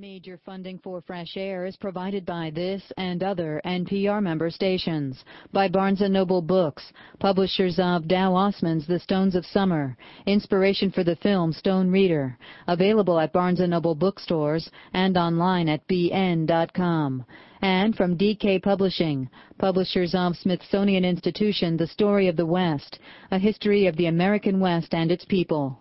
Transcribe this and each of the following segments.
Major funding for Fresh Air is provided by this and other NPR member stations, by Barnes & Noble Books, publishers of Dow Mossman's The Stones of Summer, inspiration for the film Stone Reader, available at Barnes & Noble bookstores and online at bn.com, and from DK Publishing, publishers of Smithsonian Institution The Story of the West, a history of the American West and its people.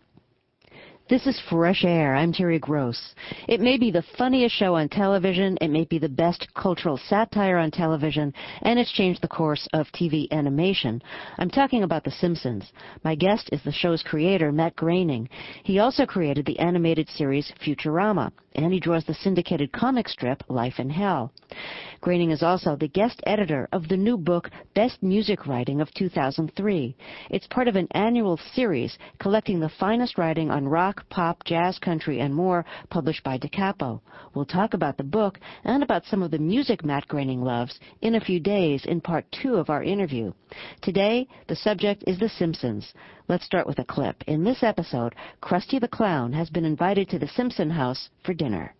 This is Fresh Air. I'm Terry Gross. It may be the funniest show on television, it may be the best cultural satire on television, and it's changed the course of TV animation. I'm talking about The Simpsons. My guest is the show's creator, Matt Groening. He also created the animated series Futurama, and he draws the syndicated comic strip Life in Hell. Groening is also the guest editor of the new book Best Music Writing of 2003. It's part of an annual series collecting the finest writing on rock, rock, pop, jazz, country, and more, published by Da Capo. We'll talk about the book and about some of the music Matt Groening loves in a few days in part two of our interview. Today, the subject is The Simpsons. Let's start with a clip. In this episode, Krusty the Clown has been invited to the Simpson house for dinner.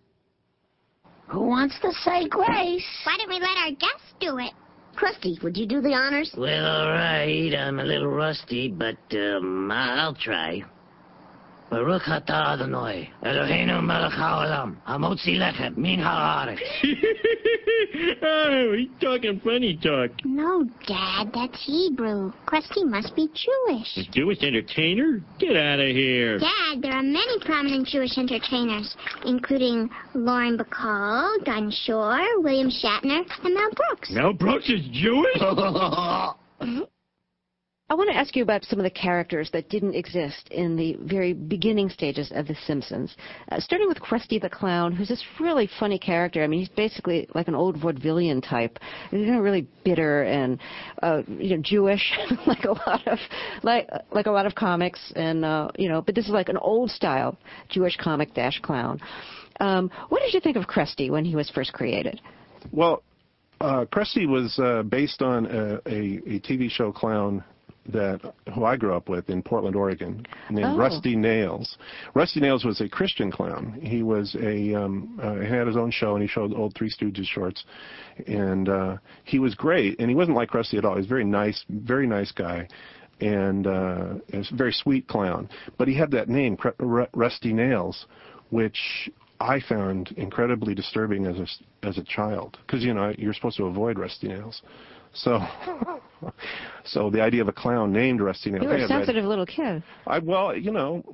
Who wants to say grace? Why don't we let our guests do it? Krusty, would you do the honors? Well, all right. I'm a little rusty, but um, I'll try. Baruch atah Adonai, Eloheinu melech haolam, hamotzi lechem min haaretz. oh, he's talking funny talk. No, Dad, that's Hebrew. Krusty must be Jewish. A Jewish entertainer? Get out of here. Dad, there are many prominent Jewish entertainers, including Lauren Bacall, Dinah Shore, William Shatner, and Mel Brooks. Mel Brooks is Jewish? I want to ask you about some of the characters that didn't exist in the very beginning stages of The Simpsons. Uh, starting with Krusty the Clown, who's this really funny character. I mean, he's basically like an old vaudevillian type. He's you know, really bitter and uh, you know Jewish, like a lot of like like a lot of comics, and uh, you know. But this is like an old style Jewish comic dash clown. Um, what did you think of Krusty when he was first created? Well, uh, Krusty was uh, based on a, a, a TV show clown that who I grew up with in Portland, Oregon, named Oh. Rusty Nails. Rusty Nails was a Christian clown. He was a um, uh, he had his own show and he showed old Three Stooges shorts, and uh, he was great. And he wasn't like Krusty at all. He was very nice, very nice guy. And uh, a very sweet clown, but he had that name, Rusty Nails, which I found incredibly disturbing as a as a child, because you know you're supposed to avoid rusty nails. So, so the idea of a clown named Rusty Nails. You were a sensitive little kid. I well, you know,